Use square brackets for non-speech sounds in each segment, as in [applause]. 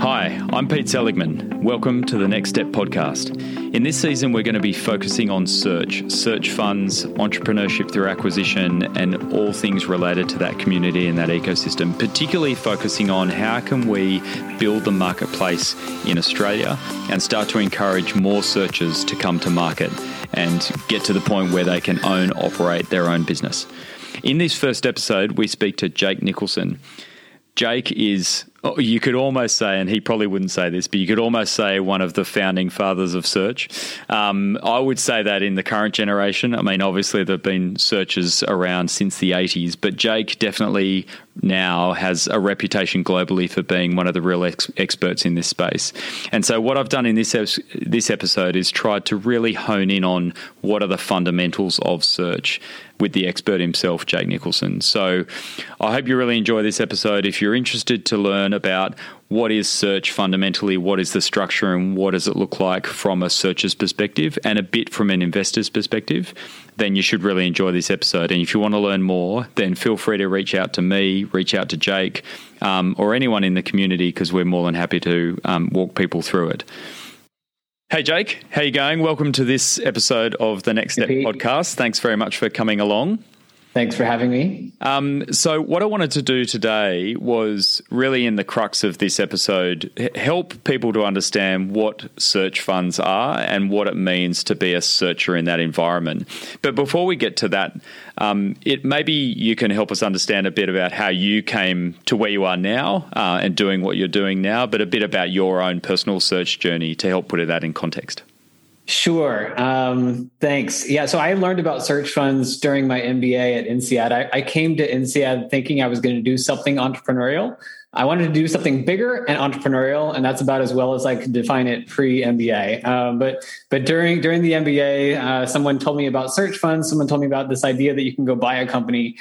Hi, I'm Pete Seligman. Welcome to the Next Step podcast. In this season, we're going to be focusing on search, search funds, entrepreneurship through acquisition, and all things related to that community and that ecosystem, particularly focusing on how can we build the marketplace in Australia and start to encourage more searchers to come to market and get to the point where they can own, operate their own business. In this first episode, we speak to Jake Nicholson. Jake is, you could almost say, and he probably wouldn't say this, but you could almost say one of the founding fathers of search. Um, I would say that in the current generation. I mean, obviously, there have been searches around since the 80s, but Jake definitely now has a reputation globally for being one of the real ex- experts in this space. And so, what I've done in this this episode is tried to really hone in on what are the fundamentals of search with the expert himself, Jake Nicholson. So, I hope you really enjoy this episode. If you're interested to learn about what is search fundamentally, what is the structure, and what does it look like from a searcher's perspective and a bit from an investor's perspective, then you should really enjoy this episode. And if you want to learn more, then feel free to reach out to me, reach out to Jake, um, or anyone in the community because we're more than happy to um, walk people through it. Hey Jake, how you going? Welcome to this episode of the Next Step hey, podcast. Thanks very much for coming along. Thanks for having me. Um, so, what I wanted to do today was really in the crux of this episode help people to understand what search funds are and what it means to be a searcher in that environment. But before we get to that, um, it maybe you can help us understand a bit about how you came to where you are now uh, and doing what you're doing now, but a bit about your own personal search journey to help put it that in context. Sure. Um, thanks. Yeah. So I learned about search funds during my MBA at INSEAD. I, I came to INSEAD thinking I was going to do something entrepreneurial. I wanted to do something bigger and entrepreneurial, and that's about as well as I could define it pre MBA. Um, but but during during the MBA, uh, someone told me about search funds. Someone told me about this idea that you can go buy a company.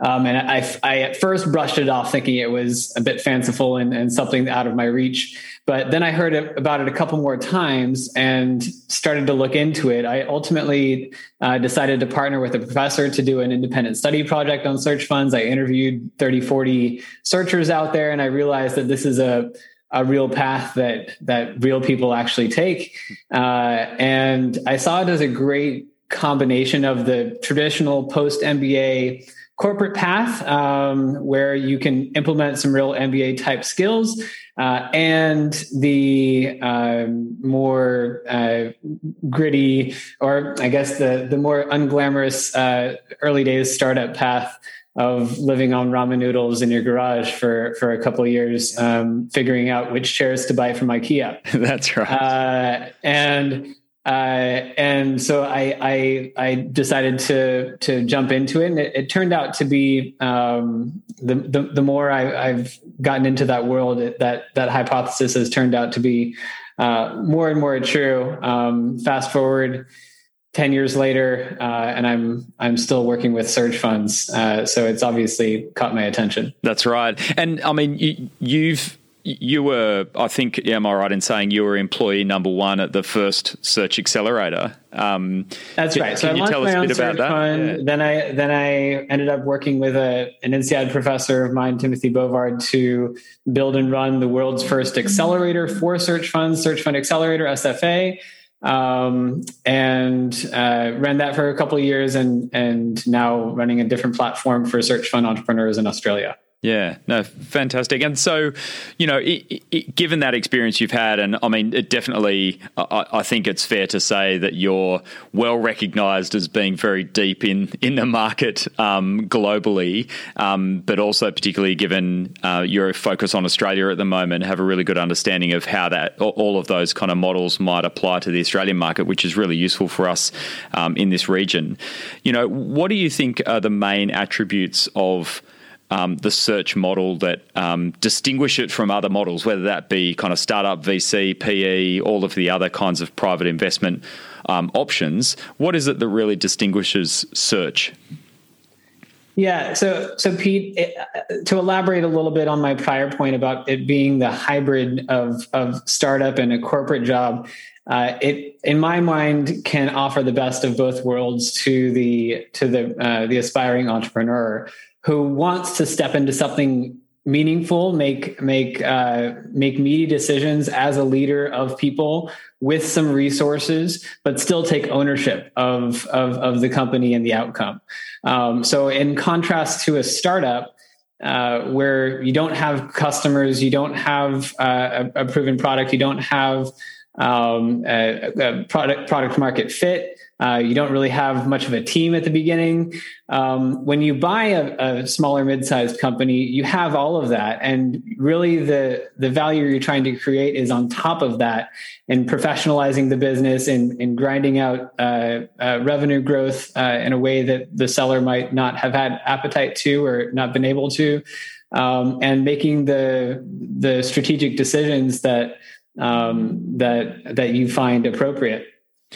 Um, and I, I at first brushed it off, thinking it was a bit fanciful and, and something out of my reach. But then I heard about it a couple more times and started to look into it. I ultimately uh, decided to partner with a professor to do an independent study project on search funds. I interviewed 30, 40 searchers out there, and I realized that this is a a real path that that real people actually take. Uh, and I saw it as a great combination of the traditional post MBA corporate path um, where you can implement some real MBA type skills uh, and the um, more uh, gritty, or I guess the the more unglamorous uh, early days startup path of living on ramen noodles in your garage for for a couple of years, um, figuring out which chairs to buy from IKEA. [laughs] That's right. Uh, and uh, and so I, I, I decided to to jump into it, and it, it turned out to be um, the, the, the more I, have gotten into that world, it, that that hypothesis has turned out to be uh, more and more true. Um, fast forward ten years later, uh, and I'm I'm still working with search funds, uh, so it's obviously caught my attention. That's right, and I mean you, you've you were, I think, am I right in saying you were employee number one at the first Search Accelerator? Um, That's right. So can I you tell us a bit about that? Yeah. Then I then I ended up working with a, an INSEAD professor of mine, Timothy Bovard, to build and run the world's first accelerator for search funds, Search Fund Accelerator (SFA), um, and uh, ran that for a couple of years, and and now running a different platform for search fund entrepreneurs in Australia. Yeah, no, fantastic. And so, you know, it, it, given that experience you've had, and I mean, it definitely, I, I, think it's fair to say that you're well recognised as being very deep in in the market um, globally, um, but also particularly given uh, your focus on Australia at the moment, have a really good understanding of how that all of those kind of models might apply to the Australian market, which is really useful for us um, in this region. You know, what do you think are the main attributes of um, the search model that um, distinguish it from other models, whether that be kind of startup VC, PE, all of the other kinds of private investment um, options. What is it that really distinguishes search? Yeah, so so Pete, it, to elaborate a little bit on my prior point about it being the hybrid of of startup and a corporate job, uh, it in my mind can offer the best of both worlds to the to the uh, the aspiring entrepreneur who wants to step into something meaningful, make make uh, make meaty decisions as a leader of people with some resources, but still take ownership of of, of the company and the outcome. Um, so, in contrast to a startup. Uh, where you don't have customers, you don't have uh, a, a, proven product, you don't have um, a, a product product market fit. Uh, you don't really have much of a team at the beginning. Um, when you buy a, a, smaller mid-sized company, you have all of that, and really the the value you're trying to create is on top of that, in professionalizing the business and, in grinding out uh, uh, revenue growth uh, in a way that the seller might not have had appetite to or not been able to, um, and making the the strategic decisions that um, that that you find appropriate.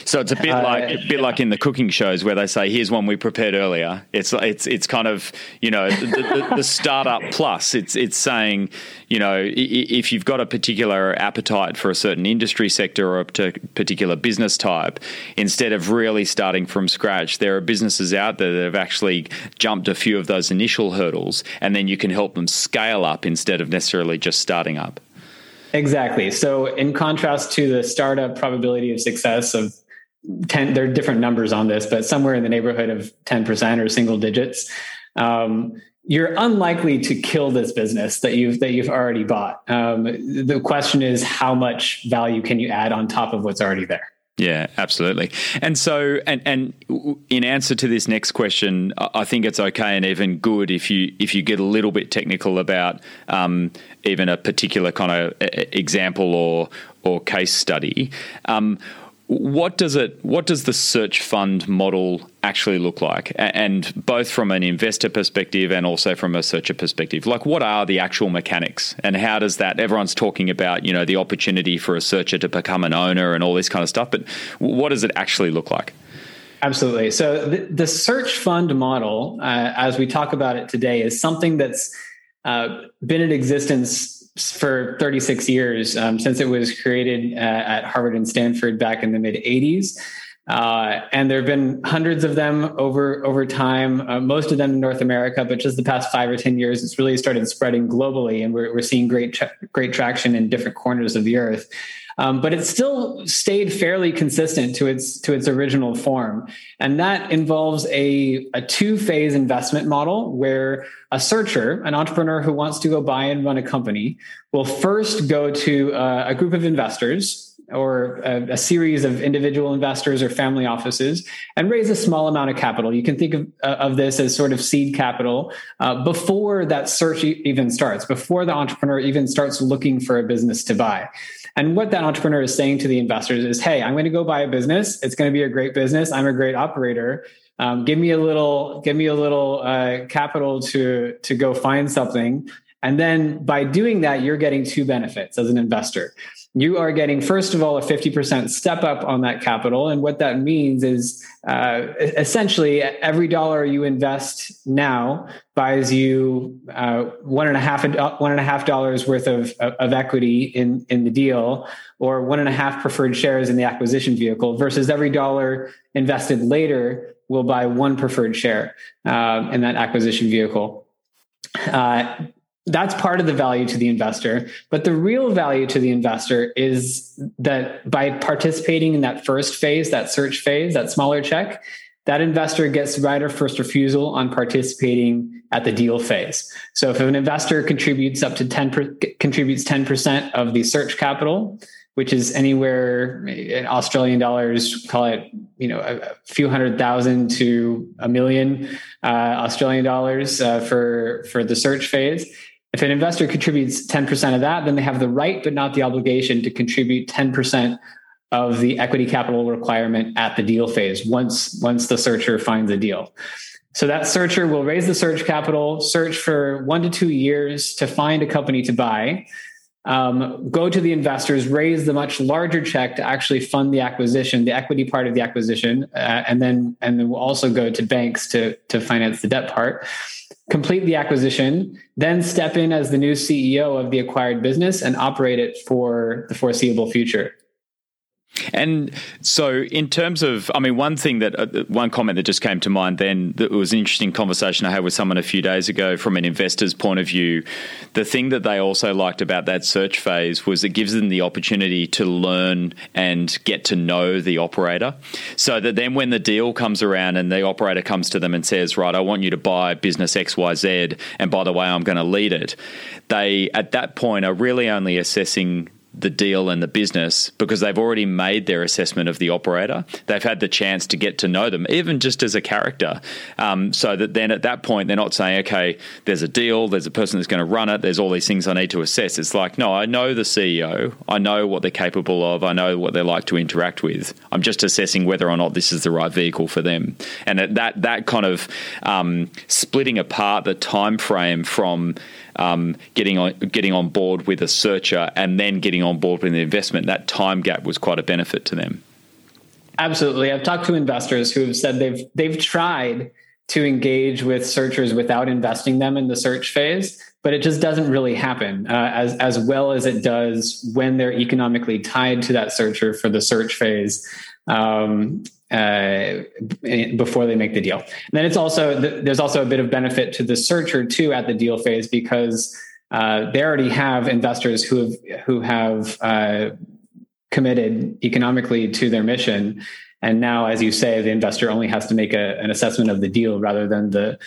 So it's a bit like uh, a bit like in the cooking shows where they say, "Here's one we prepared earlier." It's it's it's kind of you know the, the, the startup plus. It's it's saying you know if you've got a particular appetite for a certain industry sector or a particular business type, instead of really starting from scratch, there are businesses out there that have actually jumped a few of those initial hurdles, and then you can help them scale up instead of necessarily just starting up. Exactly. So, in contrast to the startup probability of success of 10, there are different numbers on this, but somewhere in the neighborhood of 10% or single digits. Um, you're unlikely to kill this business that you've that you've already bought. Um, the question is, how much value can you add on top of what's already there? Yeah, absolutely. And so, and and in answer to this next question, I think it's okay and even good if you if you get a little bit technical about um, even a particular kind of example or or case study. Um, what does it what does the search fund model actually look like? And both from an investor perspective and also from a searcher perspective like what are the actual mechanics? And how does that everyone's talking about you know the opportunity for a searcher to become an owner and all this kind of stuff but what does it actually look like? Absolutely. So the, the search fund model uh, as we talk about it today is something that's uh, been in existence for 36 years um, since it was created uh, at Harvard and Stanford back in the mid 80s. Uh, and there have been hundreds of them over over time. Uh, most of them in North America, but just the past five or ten years, it's really started spreading globally, and we're we're seeing great tra- great traction in different corners of the earth. Um, but it still stayed fairly consistent to its to its original form, and that involves a a two phase investment model where a searcher, an entrepreneur who wants to go buy and run a company, will first go to uh, a group of investors or a, a, series of individual investors or family offices and raise a small amount of capital. You can think of, uh, of this as sort of seed capital uh, before that search even starts, before the entrepreneur even starts looking for a business to buy. And what that entrepreneur is saying to the investors is, hey, I'm going to go buy a business. It's going to be a great business. I'm a great operator. Um, give me a little, give me a little uh, capital to to go find something. And then by doing that, you're getting two benefits as an investor you are getting, first of all, a 50% step up on that capital. And what that means is uh, essentially every dollar you invest now buys you uh, one and a half one and a half dollars worth of, of equity in, in the deal or one and a half preferred shares in the acquisition vehicle versus every dollar invested later will buy one preferred share uh, in that acquisition vehicle. Uh, that's part of the value to the investor. But the real value to the investor is that by participating in that first phase, that search phase, that smaller check, that investor gets right of first refusal on participating at the deal phase. So if an investor contributes up to 10 per, contributes 10% of the search capital, which is anywhere in Australian dollars, call it, you know, a few hundred thousand to a million uh, Australian dollars uh, for, for the search phase if an investor contributes 10% of that, then they have the right, but not the obligation to contribute 10% of the equity capital requirement at the deal phase once, once the searcher finds a deal. So that searcher will raise the search capital, search for one to two years to find a company to buy, um, go to the investors, raise the much larger check to actually fund the acquisition, the equity part of the acquisition, uh, and then and then we'll also go to banks to to finance the debt part complete the acquisition, then step in as the new CEO of the acquired business and operate it for the foreseeable future. And so, in terms of, I mean, one thing that, uh, one comment that just came to mind then, that was an interesting conversation I had with someone a few days ago from an investor's point of view. The thing that they also liked about that search phase was it gives them the opportunity to learn and get to know the operator. So that then when the deal comes around and the operator comes to them and says, Right, I want you to buy business XYZ, and by the way, I'm going to lead it, they at that point are really only assessing the deal and the business because they've already made their assessment of the operator. They've had the chance to get to know them, even just as a character. Um, so that then at that point, they're not saying, okay, there's a deal, there's a person that's going to run it, there's all these things I need to assess. It's like, no, I know the CEO, I know what they're capable of, I know what they like to interact with. I'm just assessing whether or not this is the right vehicle for them. And that, that kind of um, splitting apart the time frame from um, getting on getting on board with a searcher and then getting on board with an investment, that time gap was quite a benefit to them. Absolutely, I've talked to investors who have said they've they've tried to engage with searchers without investing them in the search phase, but it just doesn't really happen uh, as as well as it does when they're economically tied to that searcher for the search phase. Um, uh, before they make the deal. And then it's also there's also a bit of benefit to the searcher too at the deal phase because uh, they already have investors who have who have uh, committed economically to their mission. And now, as you say, the investor only has to make a, an assessment of the deal rather than the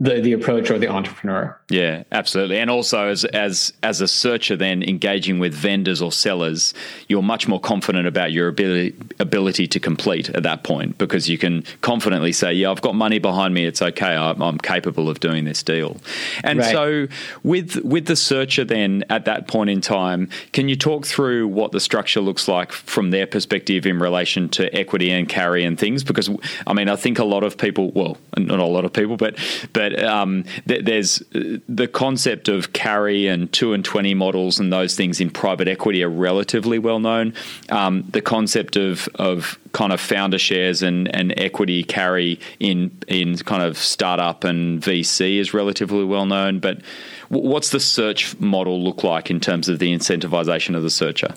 the the approach or the entrepreneur. Yeah, absolutely. And also as as as a searcher then engaging with vendors or sellers, you're much more confident about your ability ability to complete at that point because you can confidently say, "Yeah, I've got money behind me. It's okay. I'm, I'm capable of doing this deal." And right. so with with the searcher then at that point in time, can you talk through what the structure looks like from their perspective in relation to equity and carry and things because I mean, I think a lot of people, well, not a lot of people, but but um, th- there's uh, the concept of carry and two and twenty models and those things in private equity are relatively well known. Um, the concept of of kind of founder shares and, and equity carry in in kind of startup and VC is relatively well known. But what's the search model look like in terms of the incentivization of the searcher?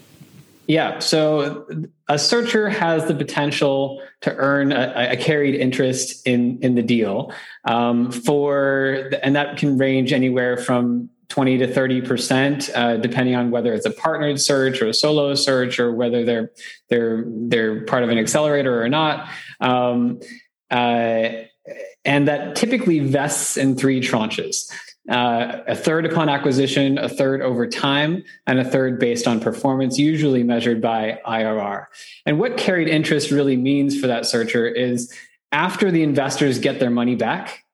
Yeah. So a searcher has the potential to earn a, a carried interest in in the deal um, for, and that can range anywhere from 20 to 30 percent, uh, depending on whether it's a partnered search or a solo search, or whether they're they're they're part of an accelerator or not. Um, uh, and that typically vests in three tranches uh, a third upon acquisition, a third over time, and a third based on performance, usually measured by IRR. And what carried interest really means for that searcher is after the investors get their money back,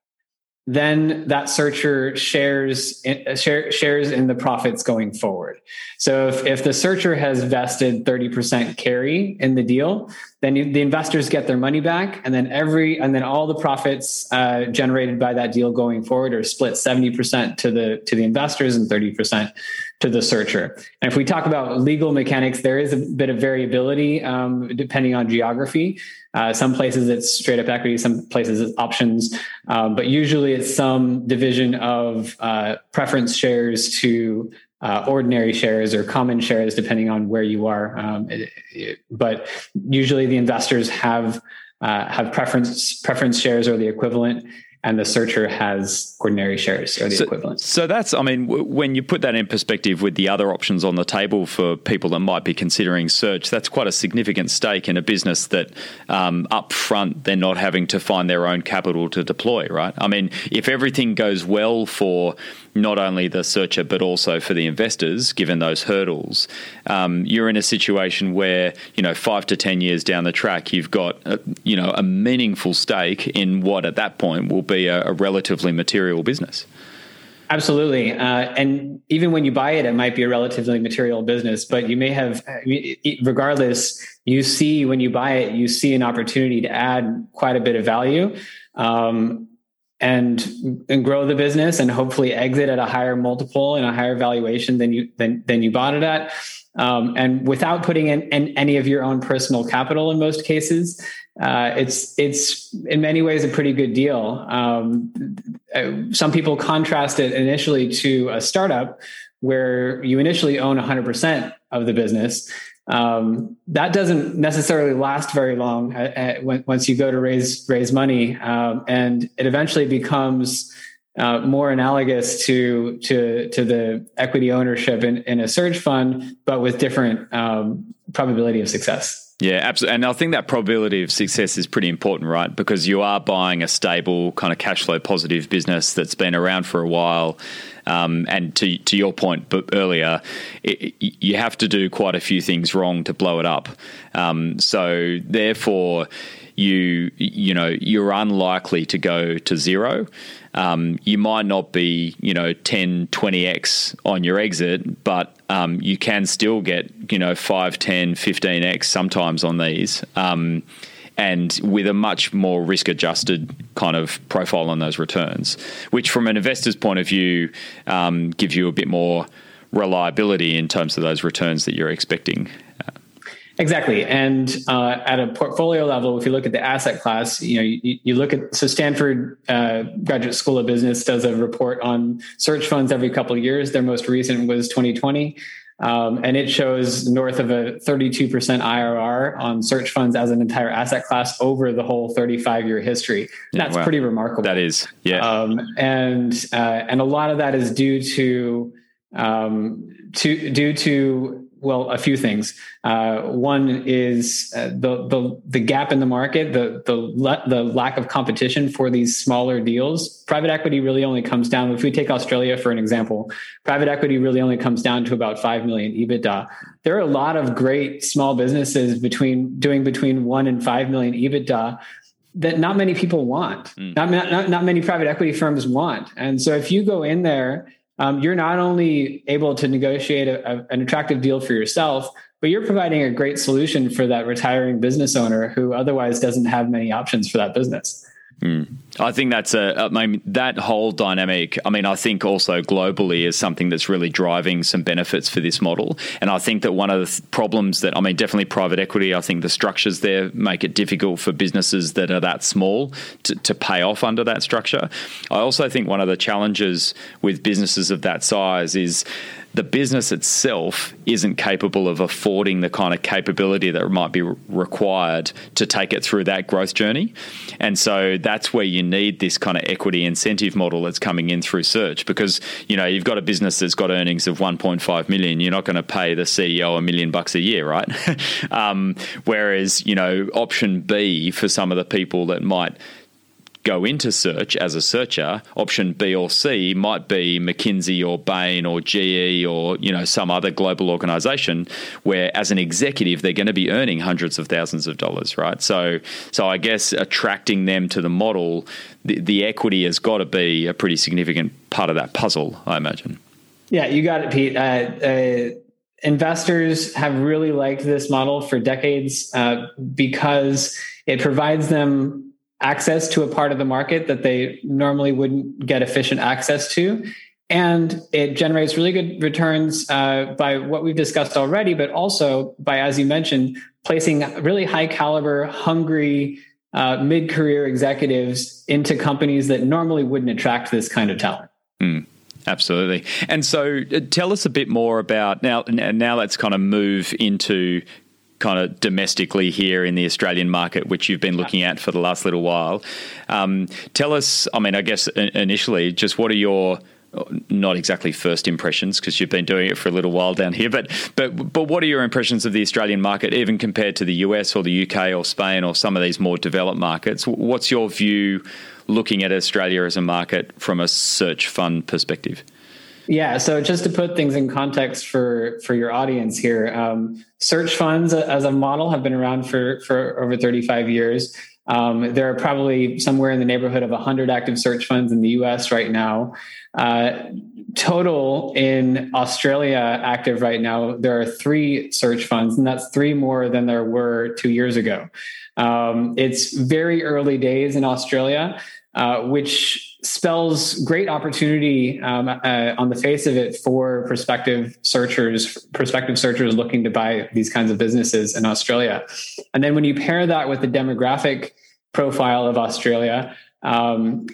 then that searcher shares uh, share, shares in the profits going forward. So if, if the searcher has vested 30% carry in the deal, then the investors get their money back and then every and then all the profits uh, generated by that deal going forward are split 70% to the to the investors and 30% to the searcher. And if we talk about legal mechanics, there is a bit of variability um, depending on geography. Uh, some places it's straight up equity, some places it's options, um, but usually it's some division of uh, preference shares to uh, ordinary shares or common shares, depending on where you are. Um, it, it, but usually the investors have uh, have preference preference shares or the equivalent and the searcher has ordinary shares or the so, equivalent. So that's, I mean, w- when you put that in perspective with the other options on the table for people that might be considering search, that's quite a significant stake in a business that um, up front they're not having to find their own capital to deploy, right? I mean, if everything goes well for not only the searcher but also for the investors, given those hurdles, um, you're in a situation where you know five to ten years down the track, you've got a, you know a meaningful stake in what at that point will be a, a relatively material business. Absolutely. Uh, and even when you buy it, it might be a relatively material business, but you may have, regardless, you see when you buy it, you see an opportunity to add quite a bit of value. Um, and and grow the business and hopefully exit at a higher multiple and a higher valuation than you than than you bought it at. Um, and without putting in, in, any of your own personal capital in most cases uh, it's it's in many ways a pretty good deal. Um, uh, some people contrast it initially to a startup where you initially own 100% of the business um, that doesn't necessarily last very long uh, uh, when, once you go to raise raise money, um, and it eventually becomes uh, more analogous to to to the equity ownership in, in a search fund, but with different um, probability of success. Yeah, absolutely. And I think that probability of success is pretty important, right? Because you are buying a stable, kind of cash flow positive business that's been around for a while. Um, and to, to your point earlier, it, you have to do quite a few things wrong to blow it up. Um, so, therefore, you you know you're unlikely to go to zero um, you might not be, you know, 10, 20x on your exit, but um, you can still get, you know, 5, 10, 15x sometimes on these. And with a much more risk adjusted kind of profile on those returns, which from an investor's point of view um, gives you a bit more reliability in terms of those returns that you're expecting. Exactly. And uh, at a portfolio level, if you look at the asset class, you know, you, you look at so Stanford uh, Graduate School of Business does a report on search funds every couple of years. Their most recent was 2020. Um, and it shows north of a 32% IRR on search funds as an entire asset class over the whole 35 year history. Yeah, That's wow. pretty remarkable. That is, yeah. Um, and uh, and a lot of that is due to um, to due to well, a few things. Uh, one is uh, the, the the gap in the market, the the le- the lack of competition for these smaller deals. Private equity really only comes down. If we take Australia for an example, private equity really only comes down to about five million EBITDA. There are a lot of great small businesses between doing between one and five million EBITDA that not many people want. Mm. Not, not not many private equity firms want. And so if you go in there um, you're not only able to negotiate a, a, an attractive deal for yourself, but you're providing a great solution for that retiring business owner who otherwise doesn't have many options for that business. Mm. I think that's a, I mean, that whole dynamic. I mean, I think also globally is something that's really driving some benefits for this model. And I think that one of the problems that, I mean, definitely private equity, I think the structures there make it difficult for businesses that are that small to, to pay off under that structure. I also think one of the challenges with businesses of that size is the business itself isn't capable of affording the kind of capability that might be required to take it through that growth journey. And so that's where you need this kind of equity incentive model that's coming in through search because, you know, you've got a business that's got earnings of 1.5 million. You're not going to pay the CEO a million bucks a year, right? [laughs] um, whereas, you know, option B for some of the people that might go into search as a searcher, option B or C might be McKinsey or Bain or GE or you know some other global organization where as an executive they're going to be earning hundreds of thousands of dollars, right? So so I guess attracting them to the model, the, the equity has got to be a pretty significant part of that puzzle, I imagine. Yeah, you got it, Pete. Uh, uh, investors have really liked this model for decades uh, because it provides them access to a part of the market that they normally wouldn't get efficient access to. And it generates really good returns uh, by what we've discussed already, but also by, as you mentioned, placing really high caliber, hungry, uh, mid career executives into companies that normally wouldn't attract this kind of talent. Mm. Absolutely. And so uh, tell us a bit more about now and now let's kind of move into kind of domestically here in the Australian market, which you've been looking at for the last little while. Um, tell us, I mean, I guess initially, just what are your not exactly first impressions because you've been doing it for a little while down here, but but but what are your impressions of the Australian market, even compared to the US or the UK or Spain or some of these more developed markets? What's your view looking at Australia as a market from a search fund perspective? Yeah. So just to put things in context for for your audience here, um, search funds as a model have been around for for over 35 years. Um, there are probably somewhere in the neighborhood of 100 active search funds in the U.S. right now. Uh, total in Australia active right now, there are three search funds, and that's three more than there were two years ago. Um, it's very early days in Australia, uh, which spells great opportunity um, uh, on the face of it for prospective searchers, prospective searchers looking to buy these kinds of businesses in Australia. And then when you pair that with the demographic profile of Australia, um,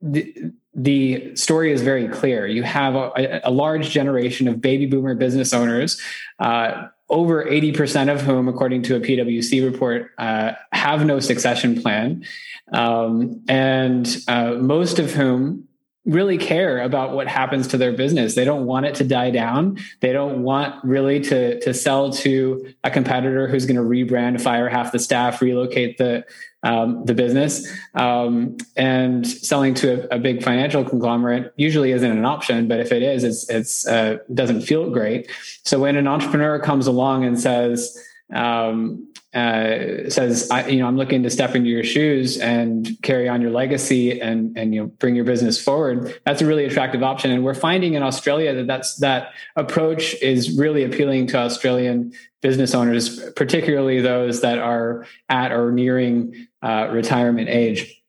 the, the story is very clear. You have a, a large generation of baby boomer business owners. Uh, over 80% of whom, according to a PwC report, uh, have no succession plan. Um, and uh, most of whom really care about what happens to their business. They don't want it to die down. They don't want really to, to sell to a competitor who's going to rebrand, fire half the staff, relocate the um, the business. Um, and selling to a, a, big financial conglomerate usually isn't an option, but if it is, it's it's uh, doesn't feel great. So when an entrepreneur comes along and says, um, uh, says, I, you know, I'm looking to step into your shoes and carry on your legacy and and you know bring your business forward. That's a really attractive option, and we're finding in Australia that that's that approach is really appealing to Australian business owners, particularly those that are at or nearing uh, retirement age.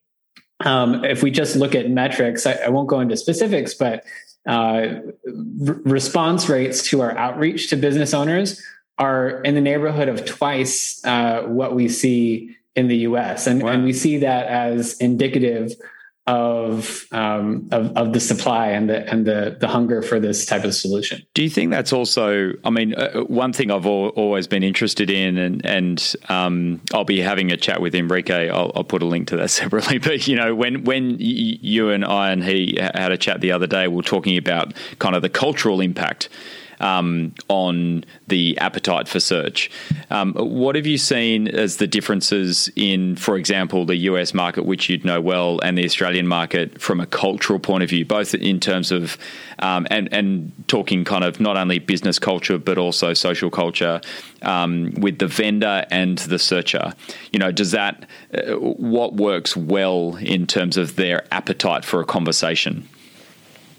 Um, if we just look at metrics, I, I won't go into specifics, but uh, r- response rates to our outreach to business owners are in the neighborhood of twice uh, what we see in the US. And, wow. and we see that as indicative of, um, of of the supply and the and the the hunger for this type of solution. Do you think that's also? I mean, uh, one thing I've al- always been interested in, and and um, I'll be having a chat with Enrique. I'll, I'll, put a link to that [laughs] separately. But you know, when when y- you and I and he had a chat the other day, we are talking about kind of the cultural impact um, on the appetite for search. Um, what have you seen as the differences in, for example, the US market, which you'd know well, and the Australian market from a cultural point of view, both in terms of um, and and talking kind of not only business culture but also social culture um, with the vendor and the searcher. You know, does that uh, what works well in terms of their appetite for a conversation?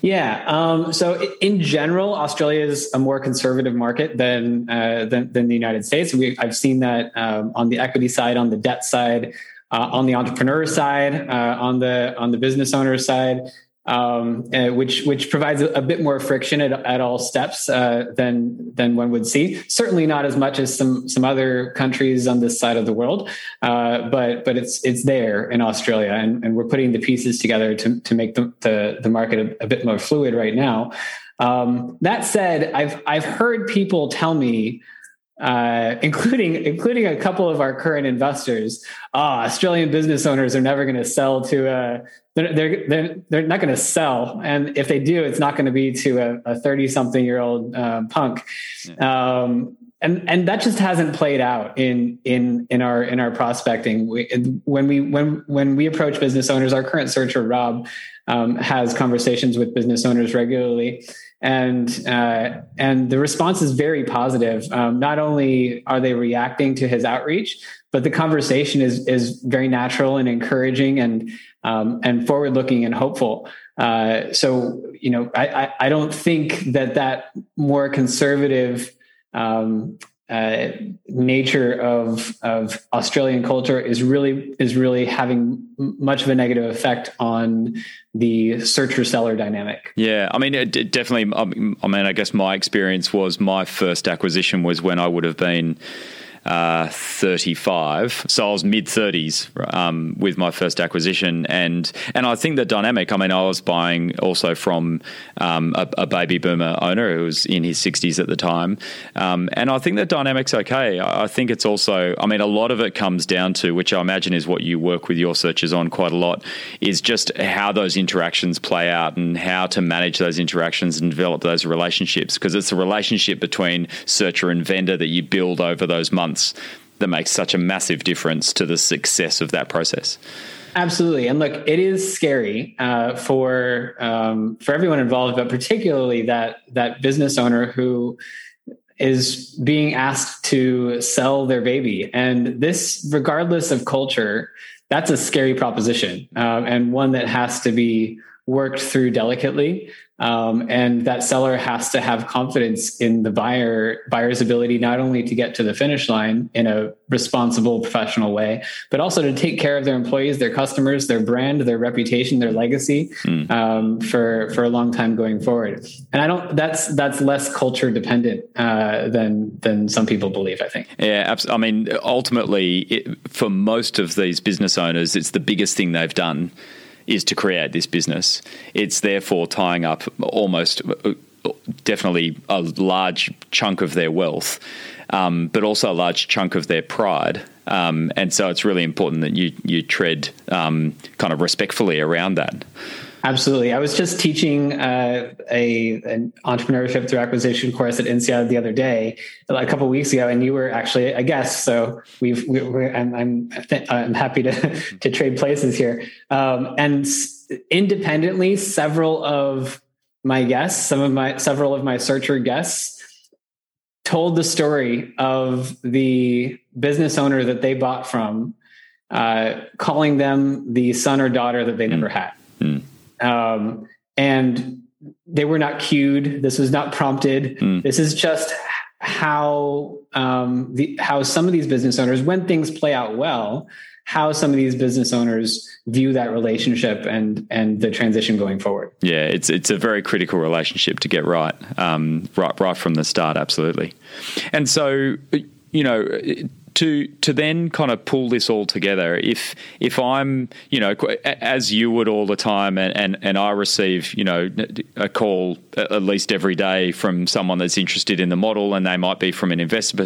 Yeah. Um, so in general, Australia is a more conservative market than uh, than, than, the United States. We, I've seen that um, on the equity side, on the debt side, uh, on the entrepreneur side, uh, on the on the business owner side um, uh, which which provides a, a, bit more friction at, at all steps uh, than than one would see. Certainly not as much as some some other countries on this side of the world, uh, but but it's it's there in Australia, and, and we're putting the pieces together to to make the the, the market a, a, bit more fluid right now. Um, that said, I've I've heard people tell me uh, including including a couple of our current investors. Oh, Australian business owners are never going to sell to a they're they're they're, they're not going to sell, and if they do, it's not going to be to a thirty something year old uh, punk. Yeah. Um, and and that just hasn't played out in in in our in our prospecting. We, when we when when we approach business owners, our current searcher Rob um, has conversations with business owners regularly and uh, and the response is very positive. Um, not only are they reacting to his outreach, but the conversation is is very natural and encouraging and um, and forward looking and hopeful. Uh, so you know, I, I, I don't think that that more conservative um, uh, nature of of Australian culture is really is really having much of a negative effect on the searcher seller dynamic. Yeah, I mean, it, it definitely. I mean, I guess my experience was my first acquisition was when I would have been uh, 35. So I was mid 30s um, with my first acquisition, and and I think the dynamic. I mean, I was buying also from um, a, a, baby boomer owner who was in his 60s at the time, um, and I think the dynamic's okay. I, I think it's also. I mean, a lot of it comes down to which I imagine is what you work with your searchers on quite a lot, is just how those interactions play out and how to manage those interactions and develop those relationships because it's a relationship between searcher and vendor that you build over those months months that makes such a massive difference to the success of that process. Absolutely, and look, it is scary uh, for um, for everyone involved, but particularly that that business owner who is being asked to sell their baby, and this, regardless of culture, that's a scary proposition um, and one that has to be worked through delicately. Um, and that seller has to have confidence in the buyer buyer's ability not only to get to the finish line in a responsible professional way but also to take care of their employees their customers their brand their reputation their legacy mm. um, for for a long time going forward and i don't that's that's less culture dependent uh, than than some people believe i think yeah absolutely. i mean ultimately it, for most of these business owners it's the biggest thing they've done is to create this business. It's therefore tying up almost definitely a large chunk of their wealth, um, but also a large chunk of their pride. Um, and so it's really important that you you tread um, kind of respectfully around that. Absolutely. I was just teaching uh, a an entrepreneurship through acquisition course at INSEAD the other day, a couple weeks ago, and you were actually a guest. So we've we, are I'm I'm, I'm happy to [laughs] to trade places here. Um, and independently, several of my guests, some of my several of my searcher guests, told the story of the business owner that they bought from, uh, calling them the son or daughter that they mm. never had. Mm um, and they were not cued. This was not prompted. Mm. This is just how um, the how some of these business owners, when things play out well, how some of these business owners view that relationship and and the transition going forward. Yeah, it's it's a very critical relationship to get right, um, right right from the start. Absolutely, and so you know to to then kind of pull this all together. If if i'm you know as you would all the time and and, and i receive you know a call at least every day from someone that's interested in the model and they might be from an investor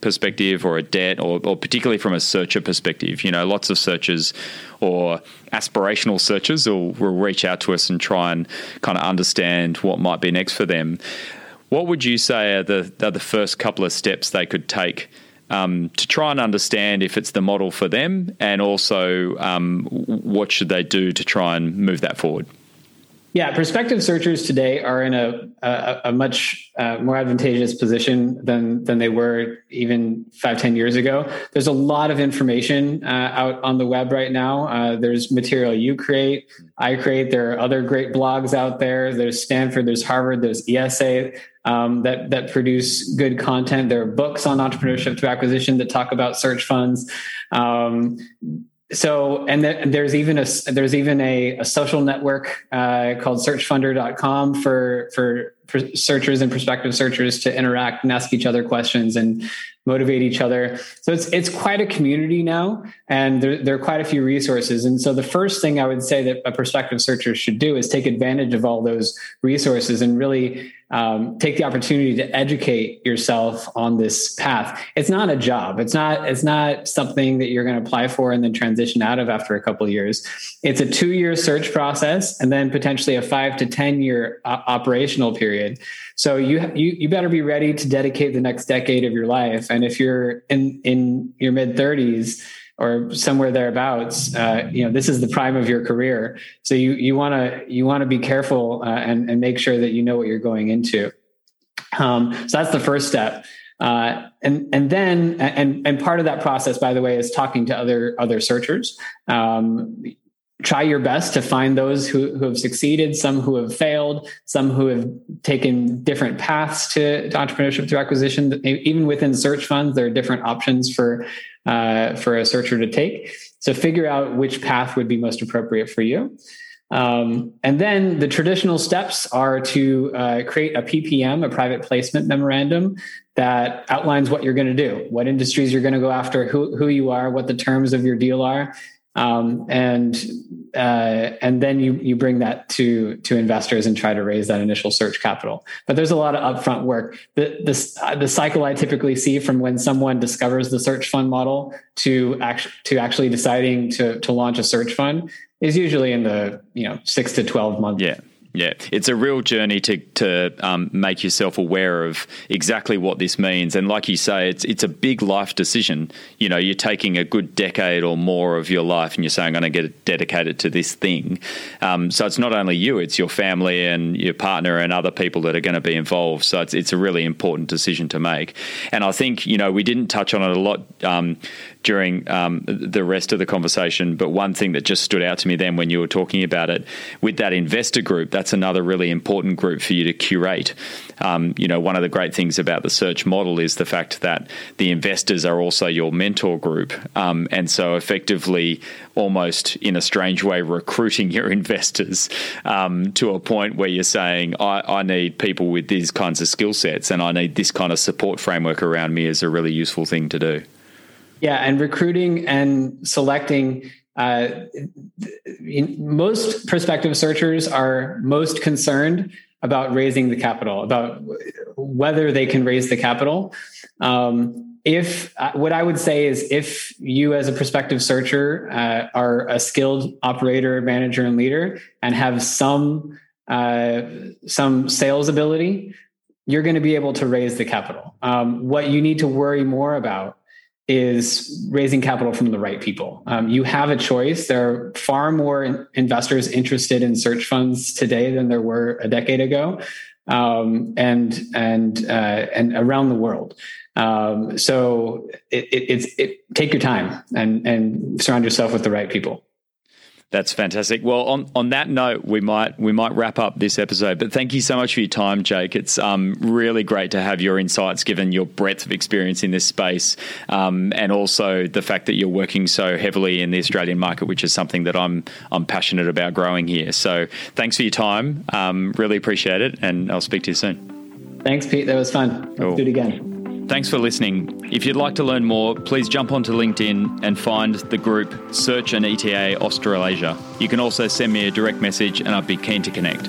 perspective or a debt or, or particularly from a searcher perspective. You know lots of searchers or aspirational searchers will, will reach out to us and try and kind of understand what might be next for them. What would you say are the, are the first couple of steps they could take um, to try and understand if it's the model for them, and also um, what should they do to try and move that forward. Yeah, prospective searchers today are in a a, a much uh, more advantageous position than than they were even five ten years ago. There's a lot of information uh, out on the web right now. Uh, there's material you create, I create. There are other great blogs out there. There's Stanford, there's Harvard, there's IESE um, that that produce good content. There are books on entrepreneurship through acquisition that talk about search funds. Um, so and th- there's even a there's even a, a social network uh, called searchfunder.com for for searchers and prospective searchers to interact and ask each other questions. And motivate each other. So it's it's quite a community now, and there, there, are quite a few resources. And so the first thing I would say that a prospective searcher should do is take advantage of all those resources and really um, take the opportunity to educate yourself on this path. It's not a job. It's not. It's not something that you're going to apply for and then transition out of after a couple years. It's a two year search process and then potentially a five to ten year uh, operational period. So you you you better be ready to dedicate the next decade of your life. And if you're in in your mid thirties or somewhere thereabouts, uh, you know this is the prime of your career. So you you want to you want to be careful uh, and and make sure that you know what you're going into. Um, so that's the first step. Uh, and and then and and part of that process, by the way, is talking to other other searchers. Um, try your best to find those who, who have succeeded, some who have failed, some who have taken different paths to, to entrepreneurship through acquisition. Even within search funds, there are different options for uh, for a searcher to take. So figure out which path would be most appropriate for you. Um, and then the traditional steps are to uh, create a PPM, a private placement memorandum that outlines what you're going to do, what industries you're going to go after, who, who you are, what the terms of your deal are. Um, and uh, and then you you bring that to to investors and try to raise that initial search capital. But there's a lot of upfront work. The the, uh, the cycle I typically see from when someone discovers the search fund model to act, to actually deciding to to launch a search fund is usually in the you know six to twelve months. Yeah. Yeah, it's a real journey to to um, make yourself aware of exactly what this means, and like you say, it's it's a big life decision. You know, you're taking a good decade or more of your life, and you're saying, "I'm going to get dedicated to this thing." Um, so it's not only you; it's your family and your partner and other people that are going to be involved. So it's it's a really important decision to make. And I think you know we didn't touch on it a lot um, during um, the rest of the conversation. But one thing that just stood out to me then when you were talking about it with that investor group, that's another really important group for you to curate. Um, you know, one of the great things about the search model is the fact that the investors are also your mentor group. Um, and so effectively, almost in a strange way, recruiting your [laughs] investors um, to a point where you're saying, I, I need people with these kinds of skill sets and I need this kind of support framework around me is a really useful thing to do. Yeah, and recruiting and selecting. Uh, most prospective searchers are most concerned about raising the capital, about whether they can raise the capital. Um, if uh, what I would say is if you as a prospective searcher uh, are a skilled operator, manager, and leader, and have some uh, some sales ability, you're going to be able to raise the capital. Um, what you need to worry more about is raising capital from the right people. Um, you have a choice. There are far more investors interested in search funds today than there were a decade ago, um, and and uh, and around the world. Um, so it, it, it's it, take your time and and surround yourself with the right people. That's fantastic. Well, on, on that note, we might we might wrap up this episode. But thank you so much for your time, Jake. It's um, really great to have your insights, given your breadth of experience in this space, um, and also the fact that you're working so heavily in the Australian market, which is something that I'm I'm passionate about growing here. So thanks for your time. Um, really appreciate it, and I'll speak to you soon. Thanks, Pete. That was fun. Let's cool. do it again. Thanks for listening. If you'd like to learn more, please jump onto LinkedIn and find the group Search and ETA Australasia. You can also send me a direct message and I'd be keen to connect.